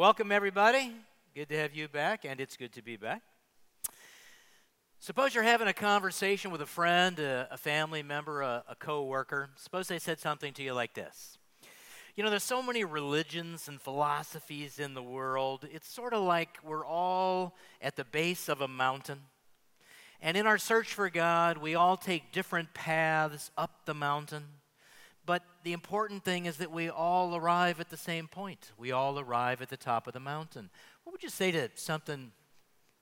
welcome everybody. Good to have you back, and it's good to be back. Suppose you're having a conversation with a friend, a, a family member, a, a co worker. Suppose they said something to you like this You know, there's so many religions and philosophies in the world. It's sort of like we're all at the base of a mountain. And in our search for God, we all take different paths up the mountain. But the important thing is that we all arrive at the same point. We all arrive at the top of the mountain. What would you say to something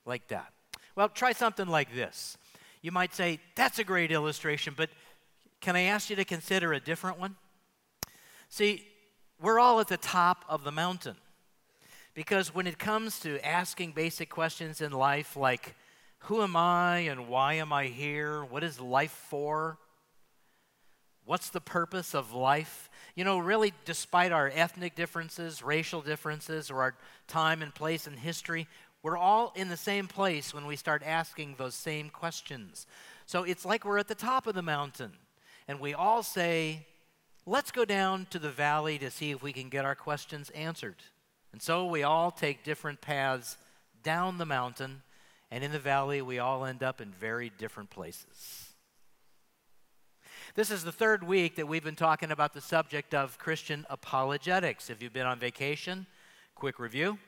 like that? Well, try something like this. You might say, That's a great illustration, but can I ask you to consider a different one? See, we're all at the top of the mountain. Because when it comes to asking basic questions in life like, Who am I and why am I here? What is life for? What's the purpose of life? You know, really, despite our ethnic differences, racial differences, or our time and place in history, we're all in the same place when we start asking those same questions. So it's like we're at the top of the mountain, and we all say, Let's go down to the valley to see if we can get our questions answered. And so we all take different paths down the mountain, and in the valley, we all end up in very different places. This is the third week that we've been talking about the subject of Christian apologetics. If you've been on vacation, quick review.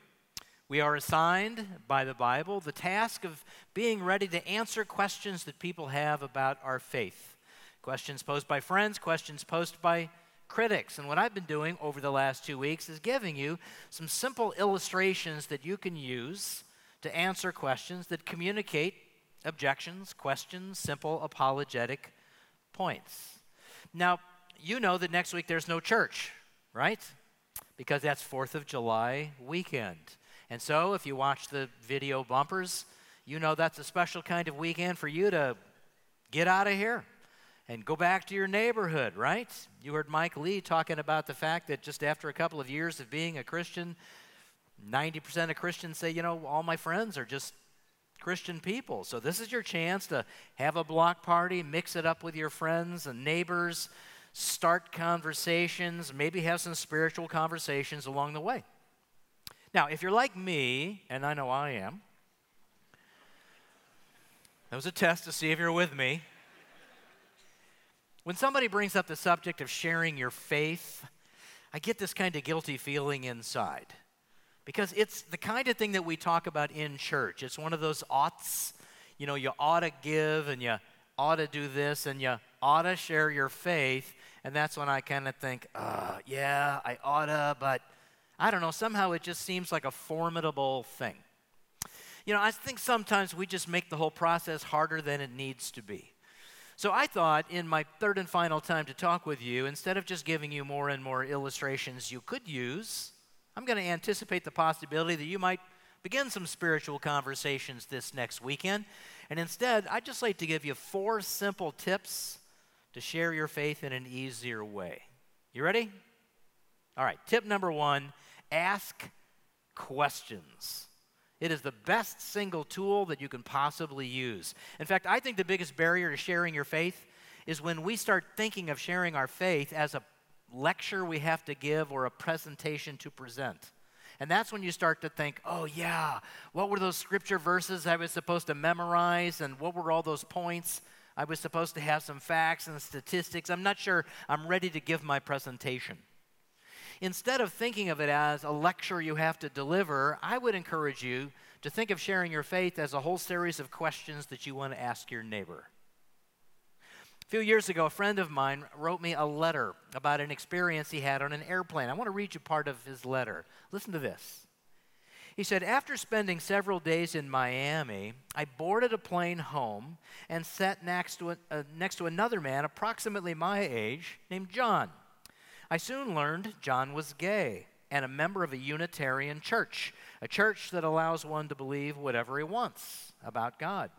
We are assigned by the Bible the task of being ready to answer questions that people have about our faith. Questions posed by friends, questions posed by critics. And what I've been doing over the last two weeks is giving you some simple illustrations that you can use to answer questions that communicate objections, questions, simple apologetic points. Now, you know that next week there's no church, right? Because that's 4th of July weekend. And so, if you watch the video bumpers, you know that's a special kind of weekend for you to get out of here and go back to your neighborhood, right? You heard Mike Lee talking about the fact that just after a couple of years of being a Christian, 90% of Christians say, you know, all my friends are just Christian people. So, this is your chance to have a block party, mix it up with your friends and neighbors, start conversations, maybe have some spiritual conversations along the way. Now, if you're like me, and I know I am, that was a test to see if you're with me. When somebody brings up the subject of sharing your faith, I get this kind of guilty feeling inside because it's the kind of thing that we talk about in church. It's one of those oughts. You know, you ought to give and you ought to do this and you ought to share your faith. And that's when I kind of think, uh, yeah, I ought to, but I don't know. Somehow it just seems like a formidable thing. You know, I think sometimes we just make the whole process harder than it needs to be. So I thought in my third and final time to talk with you, instead of just giving you more and more illustrations you could use, I'm going to anticipate the possibility that you might begin some spiritual conversations this next weekend. And instead, I'd just like to give you four simple tips to share your faith in an easier way. You ready? All right, tip number one ask questions. It is the best single tool that you can possibly use. In fact, I think the biggest barrier to sharing your faith is when we start thinking of sharing our faith as a lecture we have to give or a presentation to present. And that's when you start to think, oh, yeah, what were those scripture verses I was supposed to memorize? And what were all those points? I was supposed to have some facts and statistics. I'm not sure I'm ready to give my presentation. Instead of thinking of it as a lecture you have to deliver, I would encourage you to think of sharing your faith as a whole series of questions that you want to ask your neighbor few years ago, a friend of mine wrote me a letter about an experience he had on an airplane. I want to read you part of his letter. Listen to this. He said, After spending several days in Miami, I boarded a plane home and sat next to, a, uh, next to another man approximately my age named John. I soon learned John was gay and a member of a Unitarian church, a church that allows one to believe whatever he wants about God.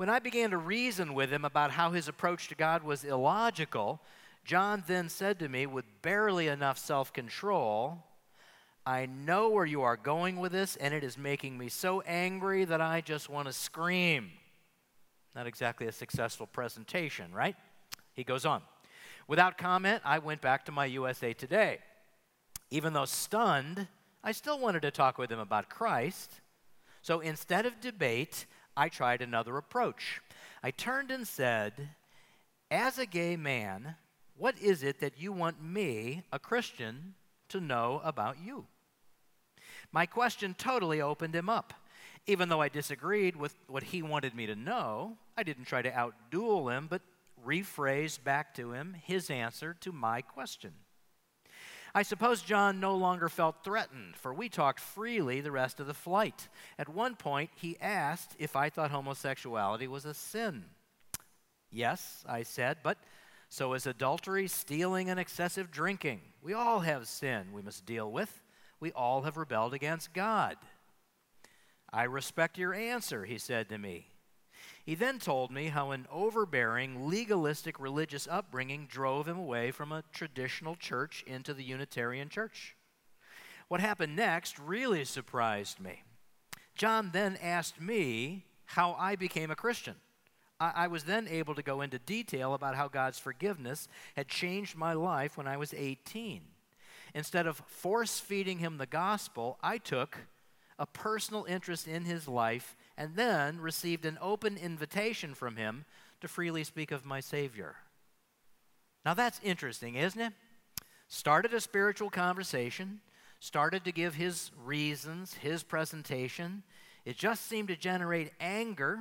When I began to reason with him about how his approach to God was illogical, John then said to me with barely enough self control, I know where you are going with this, and it is making me so angry that I just want to scream. Not exactly a successful presentation, right? He goes on. Without comment, I went back to my USA Today. Even though stunned, I still wanted to talk with him about Christ. So instead of debate, I tried another approach. I turned and said, As a gay man, what is it that you want me, a Christian, to know about you? My question totally opened him up. Even though I disagreed with what he wanted me to know, I didn't try to outduel him, but rephrased back to him his answer to my question. I suppose John no longer felt threatened, for we talked freely the rest of the flight. At one point, he asked if I thought homosexuality was a sin. Yes, I said, but so is adultery, stealing, and excessive drinking. We all have sin we must deal with. We all have rebelled against God. I respect your answer, he said to me. He then told me how an overbearing, legalistic religious upbringing drove him away from a traditional church into the Unitarian church. What happened next really surprised me. John then asked me how I became a Christian. I, was then able to go into detail about how God's forgiveness had changed my life when I was 18. Instead of force feeding him the gospel, I took a personal interest in his life and then received an open invitation from him to freely speak of my Savior. Now that's interesting, isn't it? Started a spiritual conversation, started to give his reasons, his presentation. It just seemed to generate anger.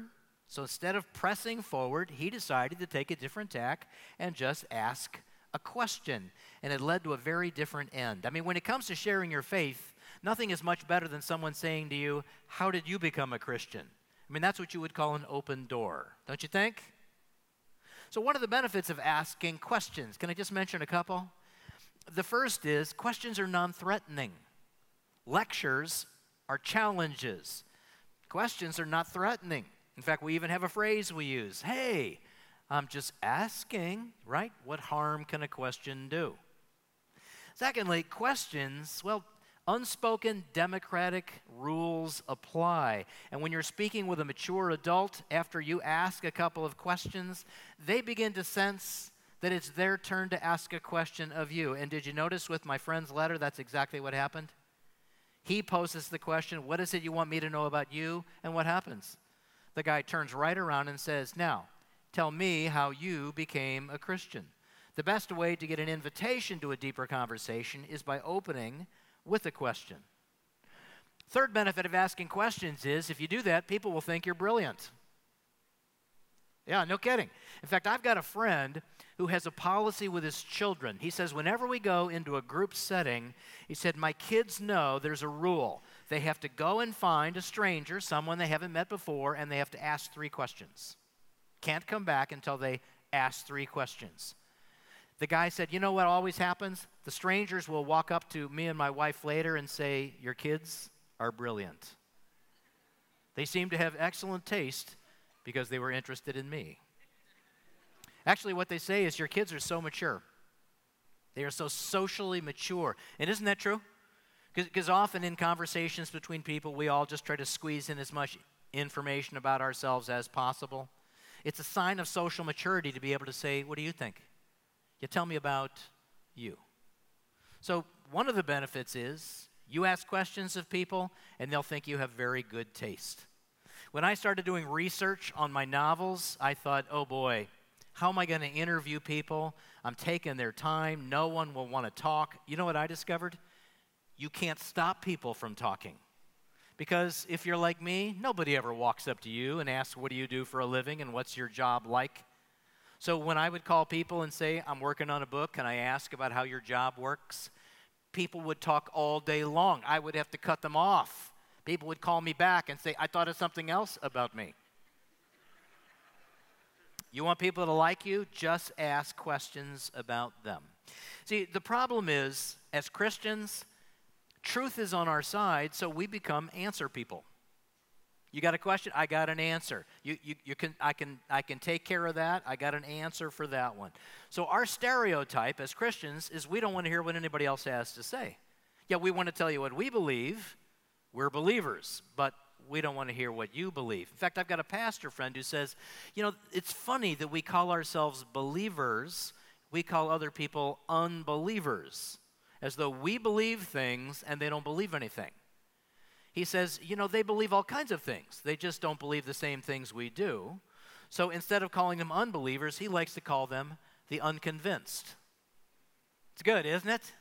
So instead of pressing forward, he decided to take a different tack and just ask a question. And it led to a very different end. I mean, when it comes to sharing your faith, Nothing is much better than someone saying to you, How did you become a Christian? I mean, that's what you would call an open door, don't you think? So, one of the benefits of asking questions? Can I just mention a couple? The first is questions are non threatening, lectures are challenges. Questions are not threatening. In fact, we even have a phrase we use Hey, I'm just asking, right? What harm can a question do? Secondly, questions, well, Unspoken democratic rules apply. And when you're speaking with a mature adult, after you ask a couple of questions, they begin to sense that it's their turn to ask a question of you. And did you notice with my friend's letter, that's exactly what happened? He poses the question, What is it you want me to know about you? And what happens? The guy turns right around and says, Now, tell me how you became a Christian. The best way to get an invitation to a deeper conversation is by opening with a question. Third benefit of asking questions is if you do that, people will think you're brilliant. Yeah, no kidding. In fact, I've got a friend who has a policy with his children. He says, whenever we go into a group setting, he said, My kids know there's a rule. They have to go and find a stranger, someone they haven't met before, and they have to ask three questions. Can't come back until they ask three questions. The guy said, You know what always happens? The strangers will walk up to me and my wife later and say, Your kids are brilliant. They seem to have excellent taste because they were interested in me. Actually, what they say is, Your kids are so mature. They are so socially mature. And isn't that true? Because often in conversations between people, we all just try to squeeze in as much information about ourselves as possible. It's a sign of social maturity to be able to say, What do you think? You tell me about you. So, one of the benefits is you ask questions of people, and they'll think you have very good taste. When I started doing research on my novels, I thought, oh boy, how am I going to interview people? I'm taking their time. No one will want to talk. You know what I discovered? You can't stop people from talking. Because if you're like me, nobody ever walks up to you and asks, What do you do for a living and what's your job like? So when I would call people and say, I'm working on a book, and I ask about how your job works, people would talk all day long. I would have to cut them off. People would call me back and say, I thought of something else about me. You want people to like you? Just ask questions about them. See, the problem is, as Christians, truth is on our side, so we become answer people. You got a question? I got an answer. You, you, you can, I, can, I can take care of that. I got an answer for that one. So, our stereotype as Christians is we don't want to hear what anybody else has to say. Yeah, we want to tell you what we believe. We're believers, but we don't want to hear what you believe. In fact, I've got a pastor friend who says, you know, it's funny that we call ourselves believers, we call other people unbelievers. as though we believe things and they don't believe anything. He says, you know, they believe all kinds of things. They just don't believe the same things we do. So instead of calling them unbelievers, he likes to call them the unconvinced. It's good, isn't it?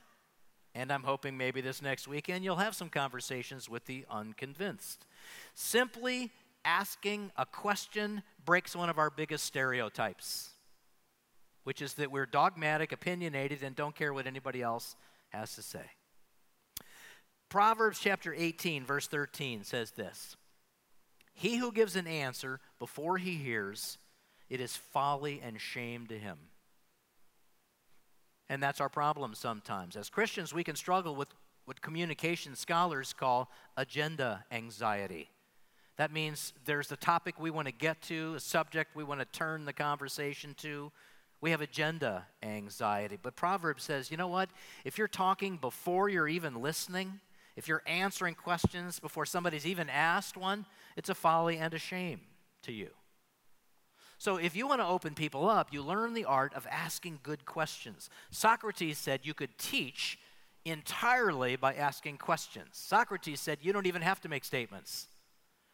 And I'm hoping maybe this next weekend you'll have some conversations with the unconvinced. Simply asking a question breaks one of our biggest stereotypes, which is that we're dogmatic, opinionated, and don't care what anybody else has to say. Proverbs chapter 18, verse 13 says this He who gives an answer before he hears, it is folly and shame to him. And that's our problem sometimes. As Christians, we can struggle with what communication scholars call agenda anxiety. That means there's a topic we want to get to, a subject we want to turn the conversation to. We have agenda anxiety. But Proverbs says, you know what? If you're talking before you're even listening, if you're answering questions before somebody's even asked one, it's a folly and a shame to you. So, if you want to open people up, you learn the art of asking good questions. Socrates said you could teach entirely by asking questions. Socrates said you don't even have to make statements.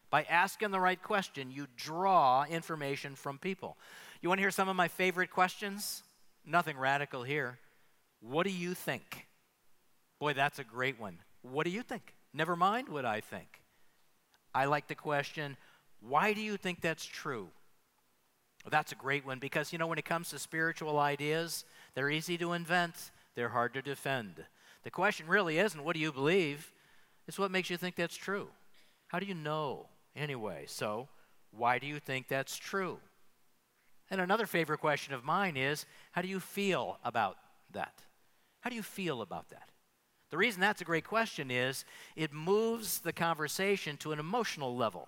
By asking the right question, you draw information from people. You want to hear some of my favorite questions? Nothing radical here. What do you think? Boy, that's a great one. What do you think? Never mind what I think. I like the question, why do you think that's true? Well, that's a great one because, you know, when it comes to spiritual ideas, they're easy to invent, they're hard to defend. The question really isn't, what do you believe? It's what makes you think that's true. How do you know anyway? So, why do you think that's true? And another favorite question of mine is, how do you feel about that? How do you feel about that? The reason that's a great question is it moves the conversation to an emotional level.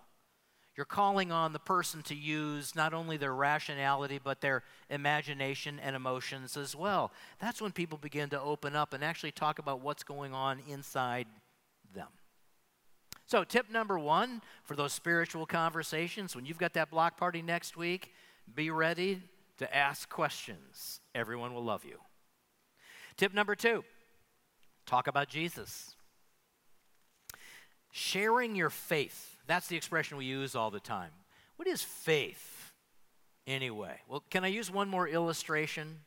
You're calling on the person to use not only their rationality, but their imagination and emotions as well. That's when people begin to open up and actually talk about what's going on inside them. So, tip number one for those spiritual conversations when you've got that block party next week, be ready to ask questions. Everyone will love you. Tip number two talk about Jesus. Sharing your faith that's the expression we use all the time. What is faith anyway? Well, can I use one more illustration?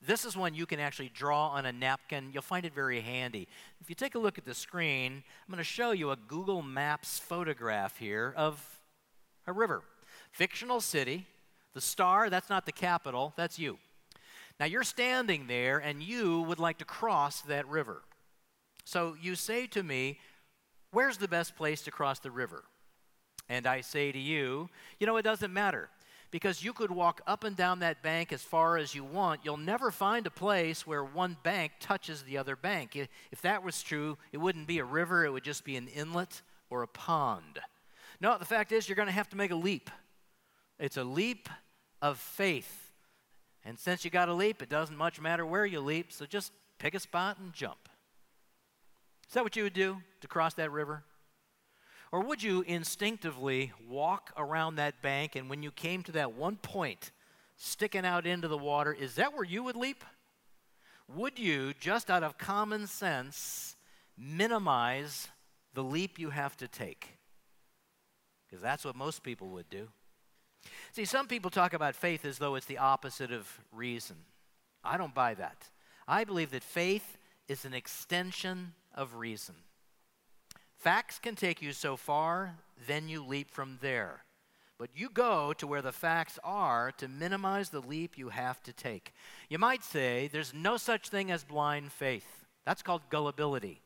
This is one you can actually draw on a napkin. You'll find it very handy. If you take a look at the screen, I'm going to show you a Google Maps photograph here of a river. Fictional city. The star, that's not the capital, that's you. Now you're standing there and you would like to cross that river. So you say to me, Where's the best place to cross the river? And I say to you, you know, it doesn't matter because you could walk up and down that bank as far as you want. You'll never find a place where one bank touches the other bank. If that was true, it wouldn't be a river, it would just be an inlet or a pond. No, the fact is, you're going to have to make a leap. It's a leap of faith. And since you got a leap, it doesn't much matter where you leap, so just pick a spot and jump. Is that what you would do to cross that river? Or would you instinctively walk around that bank and when you came to that one point sticking out into the water, is that where you would leap? Would you, just out of common sense, minimize the leap you have to take? Because that's what most people would do. See, some people talk about faith as though it's the opposite of reason. I don't buy that. I believe that faith is an extension of reason. Facts can take you so far, then you leap from there. But you go to where the facts are to minimize the leap you have to take. You might say there's no such thing as blind faith. That's called gullibility.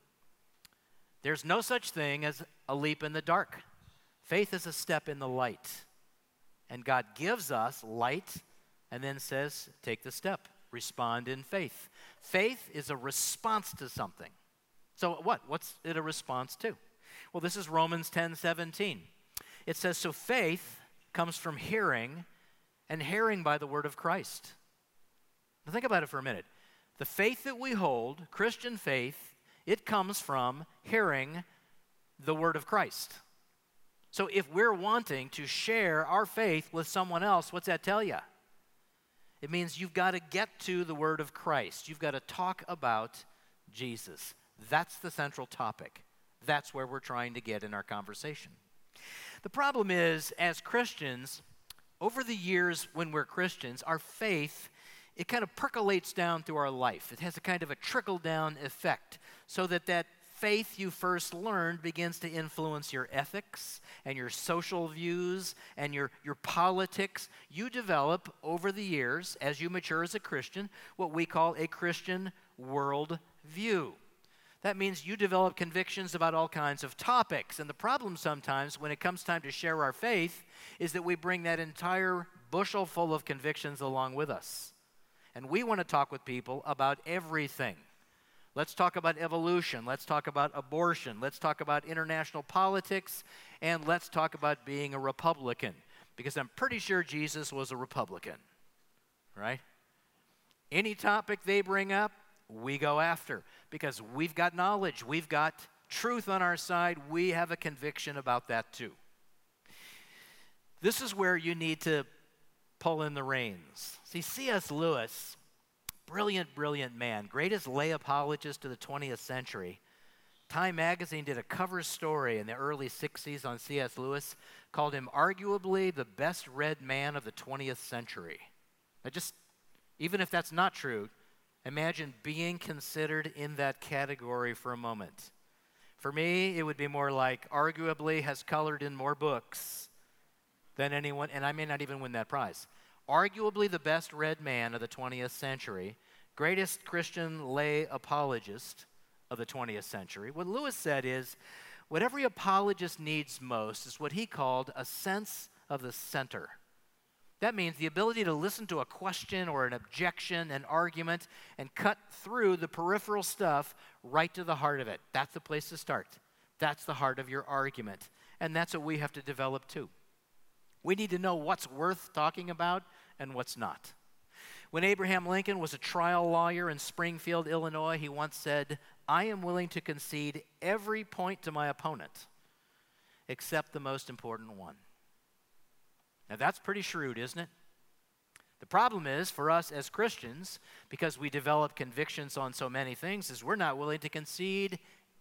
There's no such thing as a leap in the dark. Faith is a step in the light. And God gives us light and then says, take the step, respond in faith. Faith is a response to something. So what? What's it a response to? Well, this is Romans 10 17. It says, So faith comes from hearing, and hearing by the word of Christ. Now think about it for a minute. The faith that we hold, Christian faith, it comes from hearing the word of Christ. So if we're wanting to share our faith with someone else, what's that tell you? It means you've got to get to the word of Christ. You've got to talk about Jesus. That's the central topic. That's where we're trying to get in our conversation. The problem is, as Christians, over the years when we're Christians, our faith it kind of percolates down through our life. It has a kind of a trickle down effect so that that faith you first learned begins to influence your ethics and your social views and your, your politics. You develop over the years, as you mature as a Christian, what we call a Christian world view. That means you develop convictions about all kinds of topics. And the problem sometimes when it comes time to share our faith is that we bring that entire bushel full of convictions along with us. And we want to talk with people about everything. Let's talk about evolution. Let's talk about abortion. Let's talk about international politics. And let's talk about being a Republican. Because I'm pretty sure Jesus was a Republican, right? Any topic they bring up, we go after because we've got knowledge, we've got truth on our side, we have a conviction about that too. This is where you need to pull in the reins. See, C.S. Lewis, brilliant, brilliant man, greatest lay apologist of the 20th century. Time magazine did a cover story in the early 60s on C.S. Lewis, called him arguably the best read man of the 20th century. Now, just even if that's not true, Imagine being considered in that category for a moment. For me, it would be more like arguably has colored in more books than anyone, and I may not even win that prize. Arguably the best read man of the 20th century, greatest Christian lay apologist of the 20th century. What Lewis said is what every apologist needs most is what he called a sense of the center. That means the ability to listen to a question or an objection, an argument, and cut through the peripheral stuff right to the heart of it. That's the place to start. That's the heart of your argument. And that's what we have to develop too. We need to know what's worth talking about and what's not. When Abraham Lincoln was a trial lawyer in Springfield, Illinois, he once said, I am willing to concede every point to my opponent except the most important one. Now, that's pretty shrewd, isn't it? The problem is for us as Christians, because we develop convictions on so many things, is we're not willing to concede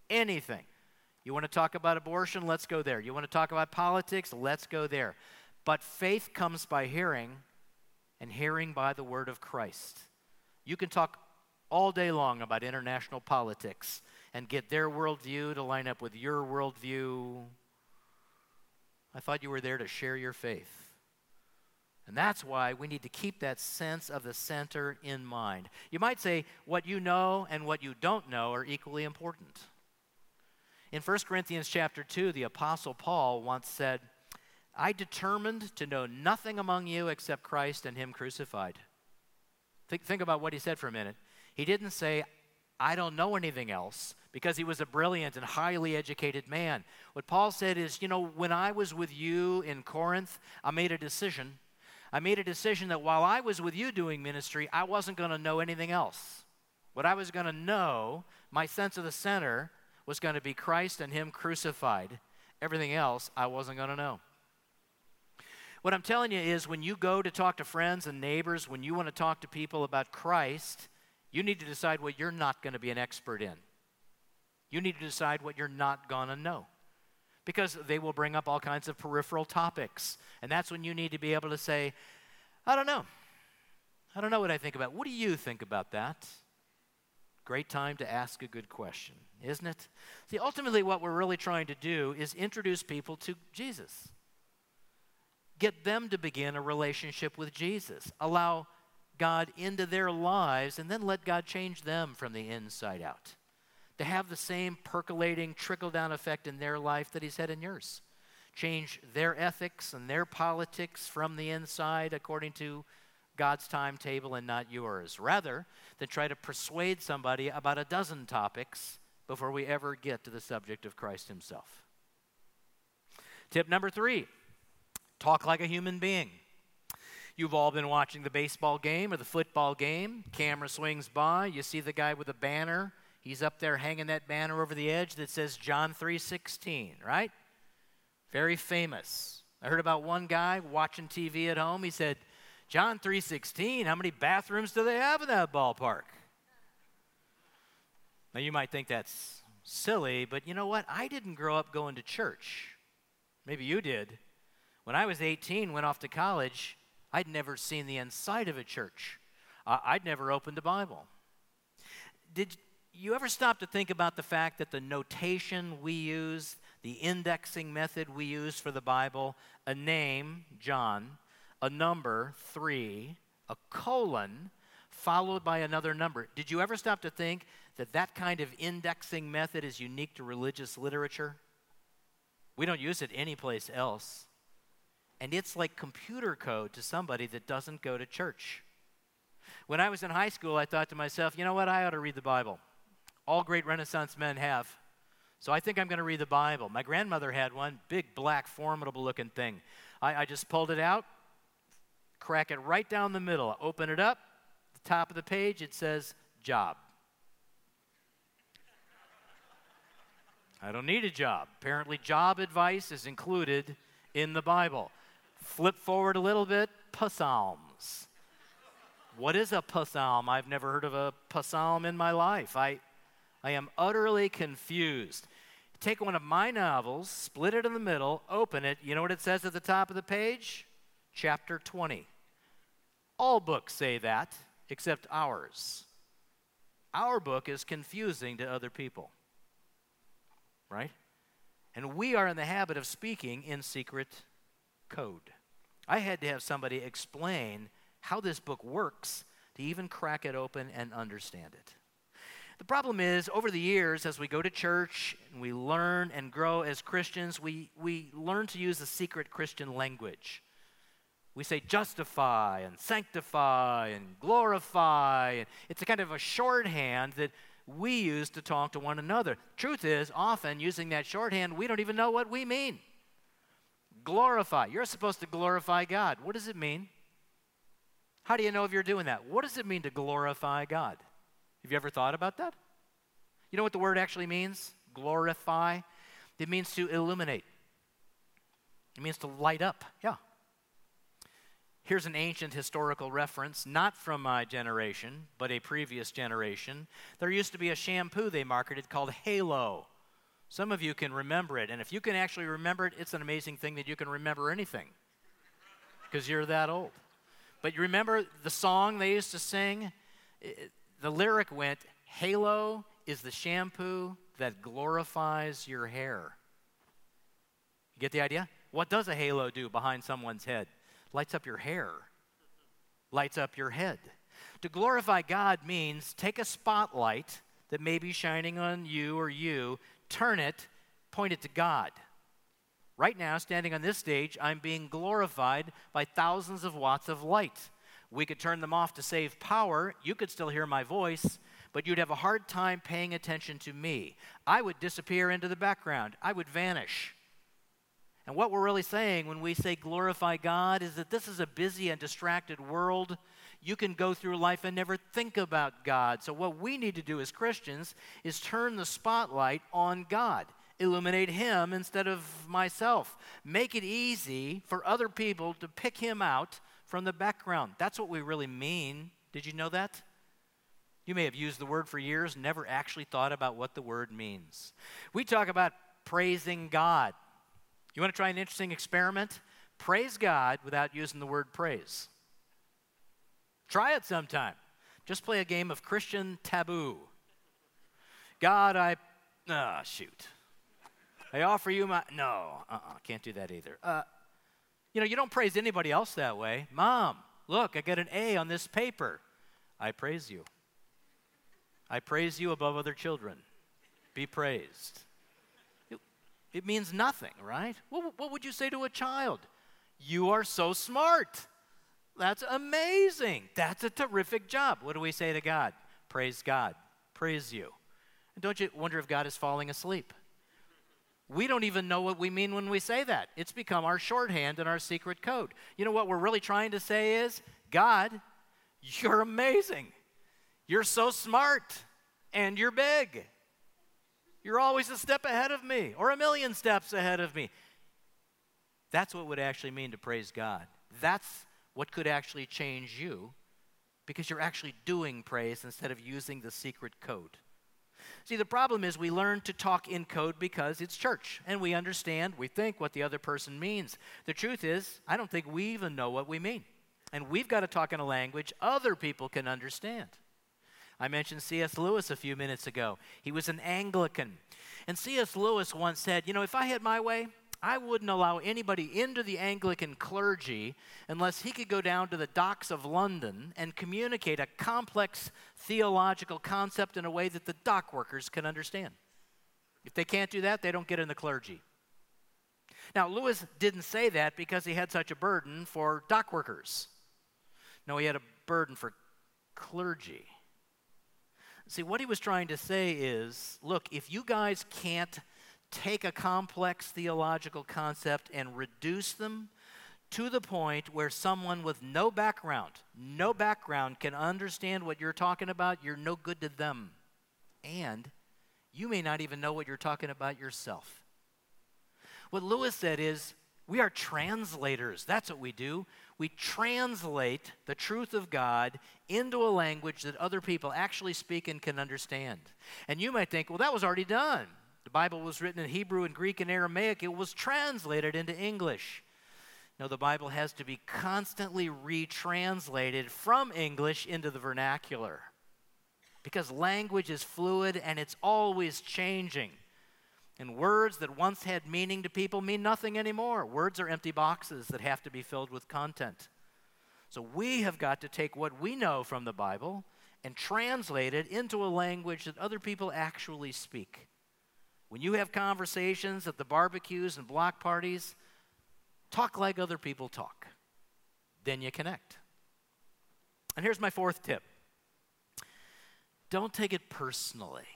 anything. You want to talk about abortion? Let's go there. You want to talk about politics? Let's go there. But faith comes by hearing, and hearing by the word of Christ. You can talk all day long about international politics and get their worldview to line up with your worldview. I thought you were there to share your faith. And that's why we need to keep that sense of the center in mind. You might say what you know and what you don't know are equally important. In 1 Corinthians chapter 2, the apostle Paul once said, I determined to know nothing among you except Christ and him crucified. Think, think about what he said for a minute. He didn't say, I don't know anything else because he was a brilliant and highly educated man. What Paul said is, you know, when I was with you in Corinth, I made a decision I made a decision that while I was with you doing ministry, I wasn't going to know anything else. What I was going to know, my sense of the center, was going to be Christ and Him crucified. Everything else, I wasn't going to know. What I'm telling you is when you go to talk to friends and neighbors, when you want to talk to people about Christ, you need to decide what you're not going to be an expert in. You need to decide what you're not going to know because they will bring up all kinds of peripheral topics. And that's when you need to be able to say, I don't know. I don't know what I think about. What do you think about that? Great time to ask a good question, isn't it? See, ultimately, what we're really trying to do is introduce people to Jesus. Get them to begin a relationship with Jesus. Allow God into their lives, and then let God change them from the inside out to have the same percolating, trickle down effect in their life that He's had in yours. Change their ethics and their politics from the inside according to God's timetable and not yours, rather than try to persuade somebody about a dozen topics before we ever get to the subject of Christ Himself. Tip number three talk like a human being. You've all been watching the baseball game or the football game. Camera swings by, you see the guy with a banner He's up there hanging that banner over the edge that says John 3:16, right? Very famous. I heard about one guy watching TV at home. He said, "John 3:16, how many bathrooms do they have in that ballpark?" Now, you might think that's silly, but you know what? I didn't grow up going to church. Maybe you did. When I was 18, went off to college, I'd never seen the inside of a church. I'd never opened a Bible. Did you ever stop to think about the fact that the notation we use, the indexing method we use for the Bible, a name, John, a number, three, a colon, followed by another number. Did you ever stop to think that that kind of indexing method is unique to religious literature? We don't use it anyplace else. And it's like computer code to somebody that doesn't go to church. When I was in high school, I thought to myself, you know what? I ought to read the Bible. All great Renaissance men have. So I think I'm going to read the Bible. My grandmother had one, big, black, formidable looking thing. I, I just pulled it out, crack it right down the middle, open it up, the top of the page, it says job. I don't need a job. Apparently, job advice is included in the Bible. Flip forward a little bit, psalms. What is a psalm? I've never heard of a psalm in my life. I, I am utterly confused. Take one of my novels, split it in the middle, open it. You know what it says at the top of the page? Chapter 20. All books say that, except ours. Our book is confusing to other people right? And we are in the habit of speaking in secret code. I had to have somebody explain how this book works to even crack it open and understand it. The problem is, over the years, as we go to church and we learn and grow as Christians, we, we learn to use the secret Christian language. We say justify and sanctify and glorify. And it's a kind of a shorthand that we use to talk to one another. Truth is, often using that shorthand, we don't even know what we mean. Glorify. You're supposed to glorify God. What does it mean? How do you know if you're doing that? What does it mean to glorify God? Have you ever thought about that? You know what the word actually means? Glorify. It means to illuminate. It means to light up. Yeah. Here's an ancient historical reference, not from my generation, but a previous generation. There used to be a shampoo they marketed called Halo. Some of you can remember it, and if you can actually remember it, it's an amazing thing that you can remember anything because you're that old. But you remember the song they used to sing? The lyric went, Halo is the shampoo that glorifies your hair. You get the idea? What does a halo do behind someone's head? lights up your hair, lights up your head. To glorify God means take a spotlight that may be shining on you or you, turn it, point it to God. Right now, standing on this stage, I'm being glorified by thousands of watts of light. We could turn them off to save power. You could still hear my voice, but you'd have a hard time paying attention to me. I would disappear into the background, I would vanish. And what we're really saying when we say glorify God is that this is a busy and distracted world. You can go through life and never think about God. So, what we need to do as Christians is turn the spotlight on God, illuminate Him instead of myself, make it easy for other people to pick Him out from the background. That's what we really mean. Did you know that? You may have used the word for years, never actually thought about what the word means. We talk about praising God. You want to try an interesting experiment? Praise God without using the word praise. Try it sometime. Just play a game of Christian taboo. God, I. Ah, oh, shoot. I offer you my. No, uh uh-uh, can't do that either. Uh, you know, you don't praise anybody else that way. Mom, look, I got an A on this paper. I praise you. I praise you above other children. Be praised. It means nothing, right? What, what would you say to a child? You are so smart. That's amazing. That's a terrific job. What do we say to God? Praise God. Praise you. And don't you wonder if God is falling asleep? We don't even know what we mean when we say that. It's become our shorthand and our secret code. You know what we're really trying to say is God, you're amazing. You're so smart and you're big. You're always a step ahead of me, or a million steps ahead of me. That's what would actually mean to praise God. That's what could actually change you because you're actually doing praise instead of using the secret code. See, the problem is we learn to talk in code because it's church and we understand, we think what the other person means. The truth is, I don't think we even know what we mean. And we've got to talk in a language other people can understand. I mentioned C.S. Lewis a few minutes ago. He was an Anglican. And C.S. Lewis once said, You know, if I had my way, I wouldn't allow anybody into the Anglican clergy unless he could go down to the docks of London and communicate a complex theological concept in a way that the dock workers can understand. If they can't do that, they don't get in the clergy. Now, Lewis didn't say that because he had such a burden for dock workers. No, he had a burden for clergy. See, what he was trying to say is look, if you guys can't take a complex theological concept and reduce them to the point where someone with no background, no background can understand what you're talking about, you're no good to them. And you may not even know what you're talking about yourself. What Lewis said is, we are translators. That's what we do. We translate the truth of God into a language that other people actually speak and can understand. And you might think, well, that was already done. The Bible was written in Hebrew and Greek and Aramaic, it was translated into English. No, the Bible has to be constantly retranslated from English into the vernacular because language is fluid and it's always changing. And words that once had meaning to people mean nothing anymore. Words are empty boxes that have to be filled with content. So we have got to take what we know from the Bible and translate it into a language that other people actually speak. When you have conversations at the barbecues and block parties, talk like other people talk. Then you connect. And here's my fourth tip don't take it personally.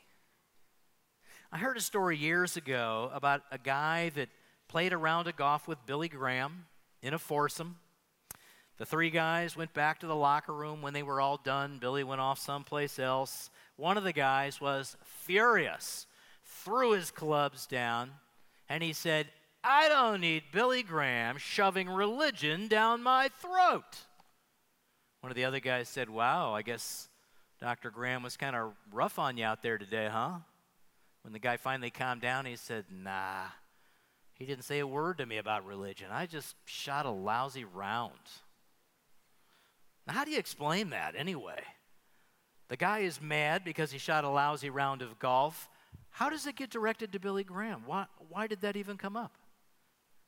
I heard a story years ago about a guy that played a round of golf with Billy Graham in a foursome. The three guys went back to the locker room when they were all done. Billy went off someplace else. One of the guys was furious threw his clubs down, and he said, I don't need Billy Graham shoving religion down my throat. One of the other guys said, Wow, I guess Dr. Graham was kind of rough on you out there today, huh? When the guy finally calmed down, he said, Nah, he didn't say a word to me about religion. I just shot a lousy round. Now, how do you explain that anyway? The guy is mad because he shot a lousy round of golf. How does it get directed to Billy Graham? Why, why did that even come up?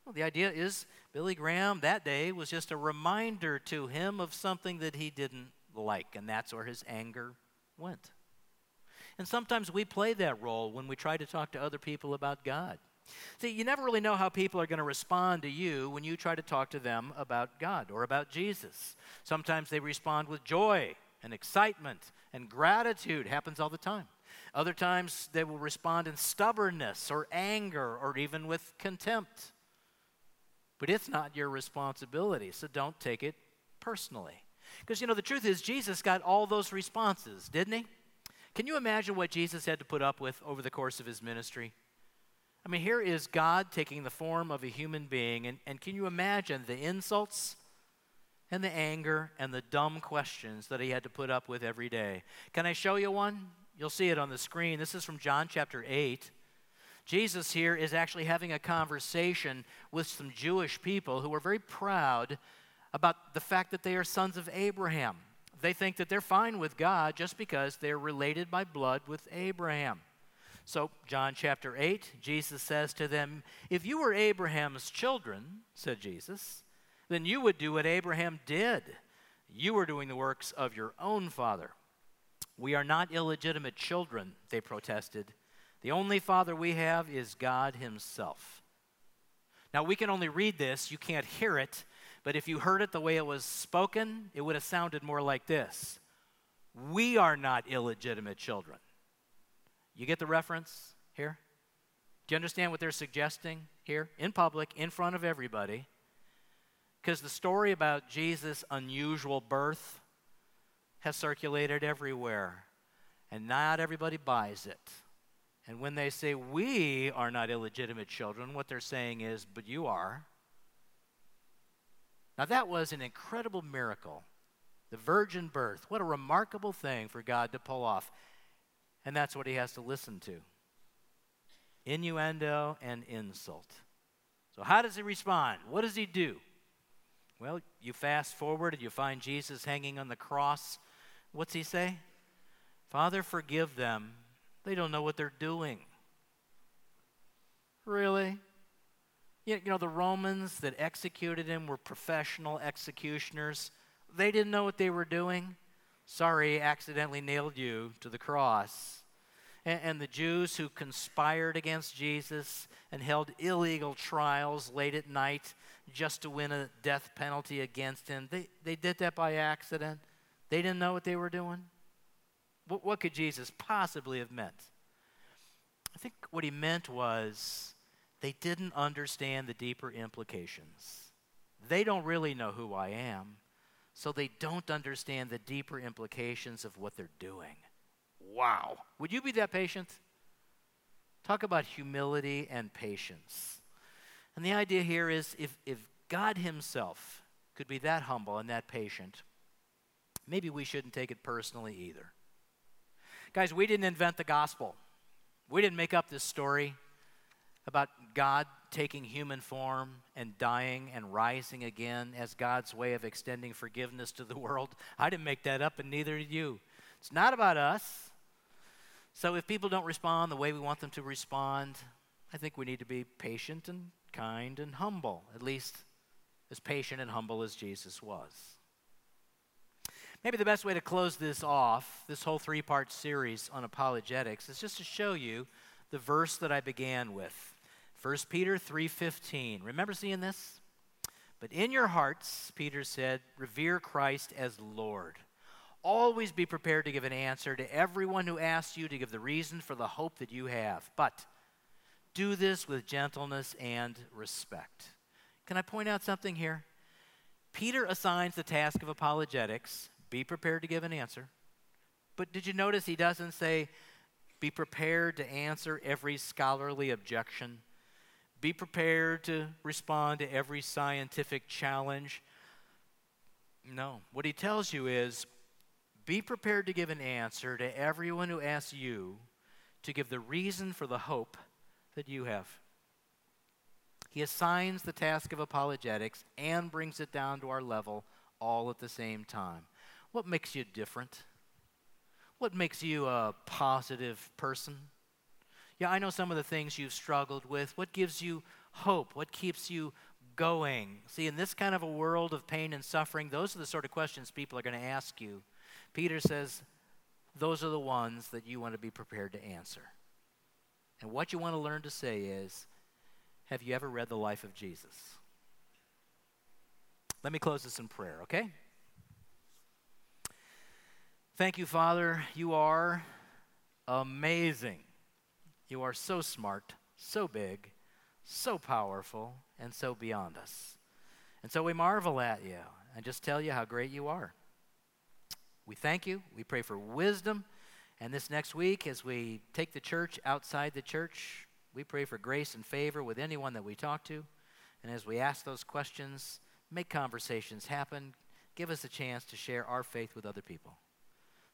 Well, the idea is Billy Graham that day was just a reminder to him of something that he didn't like, and that's where his anger went. And sometimes we play that role when we try to talk to other people about God. See, you never really know how people are going to respond to you when you try to talk to them about God or about Jesus. Sometimes they respond with joy and excitement and gratitude, happens all the time. Other times they will respond in stubbornness or anger or even with contempt. But it's not your responsibility, so don't take it personally. Because, you know, the truth is, Jesus got all those responses, didn't he? Can you imagine what Jesus had to put up with over the course of his ministry? I mean, here is God taking the form of a human being, and, and can you imagine the insults and the anger and the dumb questions that he had to put up with every day? Can I show you one? You'll see it on the screen. This is from John chapter 8. Jesus here is actually having a conversation with some Jewish people who are very proud about the fact that they are sons of Abraham. They think that they're fine with God just because they're related by blood with Abraham. So, John chapter 8, Jesus says to them, If you were Abraham's children, said Jesus, then you would do what Abraham did. You were doing the works of your own father. We are not illegitimate children, they protested. The only father we have is God Himself. Now, we can only read this, you can't hear it, but if you heard it the way it was spoken, it would have sounded more like this We are not illegitimate children. You get the reference here? Do you understand what they're suggesting here in public, in front of everybody? Because the story about Jesus' unusual birth has circulated everywhere, and not everybody buys it. And when they say, We are not illegitimate children, what they're saying is, But you are. Now, that was an incredible miracle. The virgin birth. What a remarkable thing for God to pull off. And that's what he has to listen to innuendo and insult. So, how does he respond? What does he do? Well, you fast forward and you find Jesus hanging on the cross. What's he say? Father, forgive them. They don't know what they're doing. Really? You know, the Romans that executed him were professional executioners. They didn't know what they were doing. Sorry, accidentally nailed you to the cross. And, and the Jews who conspired against Jesus and held illegal trials late at night just to win a death penalty against him, they, they did that by accident. They didn't know what they were doing. What, what could Jesus possibly have meant? I think what he meant was they didn't understand the deeper implications. They don't really know who I am, so they don't understand the deeper implications of what they're doing. Wow. Would you be that patient? Talk about humility and patience. And the idea here is if, if God Himself could be that humble and that patient, maybe we shouldn't take it personally either. Guys, we didn't invent the gospel. We didn't make up this story about God taking human form and dying and rising again as God's way of extending forgiveness to the world. I didn't make that up, and neither did you. It's not about us. So if people don't respond the way we want them to respond, I think we need to be patient and kind and humble, at least as patient and humble as Jesus was. Maybe the best way to close this off, this whole three part series on apologetics, is just to show you the verse that I began with. 1 Peter 3:15. Remember seeing this? But in your hearts, Peter said, revere Christ as Lord. Always be prepared to give an answer to everyone who asks you to give the reason for the hope that you have. But do this with gentleness and respect. Can I point out something here? Peter assigns the task of apologetics be prepared to give an answer. But did you notice he doesn't say, be prepared to answer every scholarly objection? Be prepared to respond to every scientific challenge? No. What he tells you is, be prepared to give an answer to everyone who asks you to give the reason for the hope that you have. He assigns the task of apologetics and brings it down to our level all at the same time. What makes you different? What makes you a positive person? Yeah, I know some of the things you've struggled with. What gives you hope? What keeps you going? See, in this kind of a world of pain and suffering, those are the sort of questions people are going to ask you Peter says, those are the ones that you want to be prepared to answer. And what you want to learn to say is, have you ever read the life of Jesus? Let me close this in prayer, okay? Thank you, Father. You are amazing. You are so smart, so big, so powerful, and so beyond us. And so we marvel at you and just tell you how great you are. We thank you. We pray for wisdom. And this next week, as we take the church outside the church, we pray for grace and favor with anyone that we talk to. And as we ask those questions, make conversations happen. Give us a chance to share our faith with other people.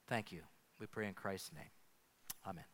Thank you. We pray in Christ's name. Amen.